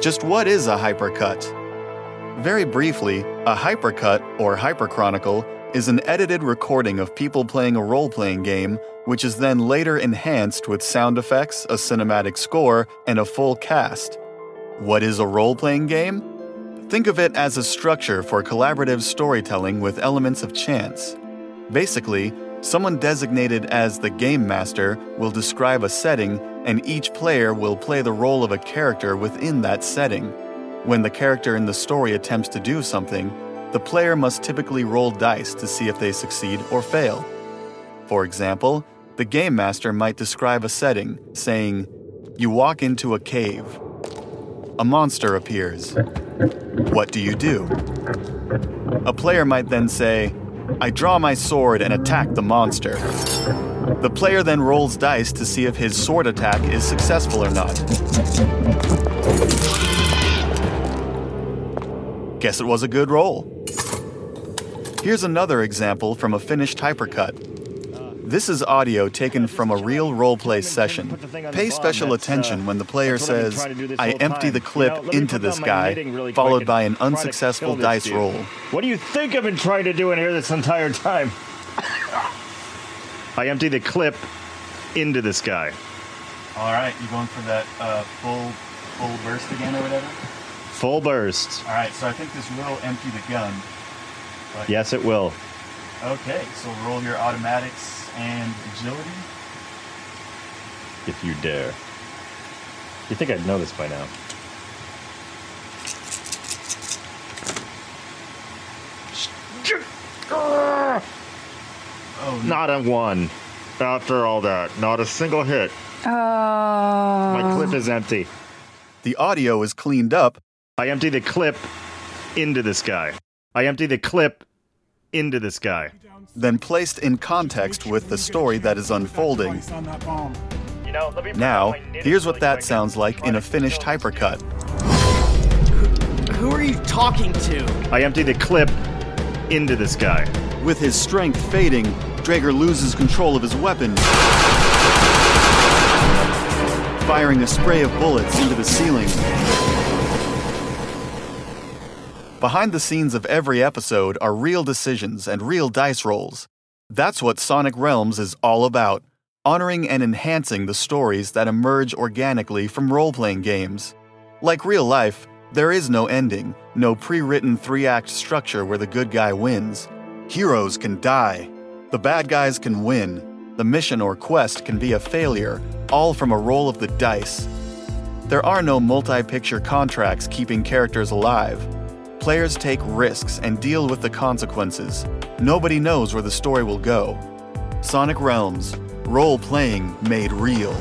Just what is a hypercut? Very briefly, a hypercut or hyperchronicle is an edited recording of people playing a role playing game, which is then later enhanced with sound effects, a cinematic score, and a full cast. What is a role playing game? Think of it as a structure for collaborative storytelling with elements of chance. Basically, someone designated as the game master will describe a setting, and each player will play the role of a character within that setting. When the character in the story attempts to do something, the player must typically roll dice to see if they succeed or fail. For example, the game master might describe a setting, saying, You walk into a cave. A monster appears. What do you do? A player might then say, I draw my sword and attack the monster. The player then rolls dice to see if his sword attack is successful or not. Guess it was a good roll. Here's another example from a finished hypercut. This is audio taken from a real roleplay session. Pay special attention when the player says, I empty the clip into this guy, followed by an unsuccessful dice roll. What do you think I've been trying to do in here this entire time? I empty the clip into this guy. All right, you going for that uh, full full burst again or whatever? Full burst. All right, so I think this will empty the gun. Yes, it will. Okay, so roll your automatics and agility. If you dare. You think I'd know this by now? Oh, no. Not a one. After all that, not a single hit. Oh. My clip is empty. The audio is cleaned up. I empty the clip into this guy. I empty the clip into this guy. then placed in context with the story that is unfolding. You know, let me Now, here's what that sounds like in a finished hypercut. Who are you talking to? I empty the clip into this guy. With his strength fading, Drager loses control of his weapon, firing a spray of bullets into the ceiling. Behind the scenes of every episode are real decisions and real dice rolls. That's what Sonic Realms is all about honoring and enhancing the stories that emerge organically from role playing games. Like real life, there is no ending, no pre written three act structure where the good guy wins. Heroes can die, the bad guys can win, the mission or quest can be a failure, all from a roll of the dice. There are no multi picture contracts keeping characters alive. Players take risks and deal with the consequences. Nobody knows where the story will go. Sonic Realms, role playing made real.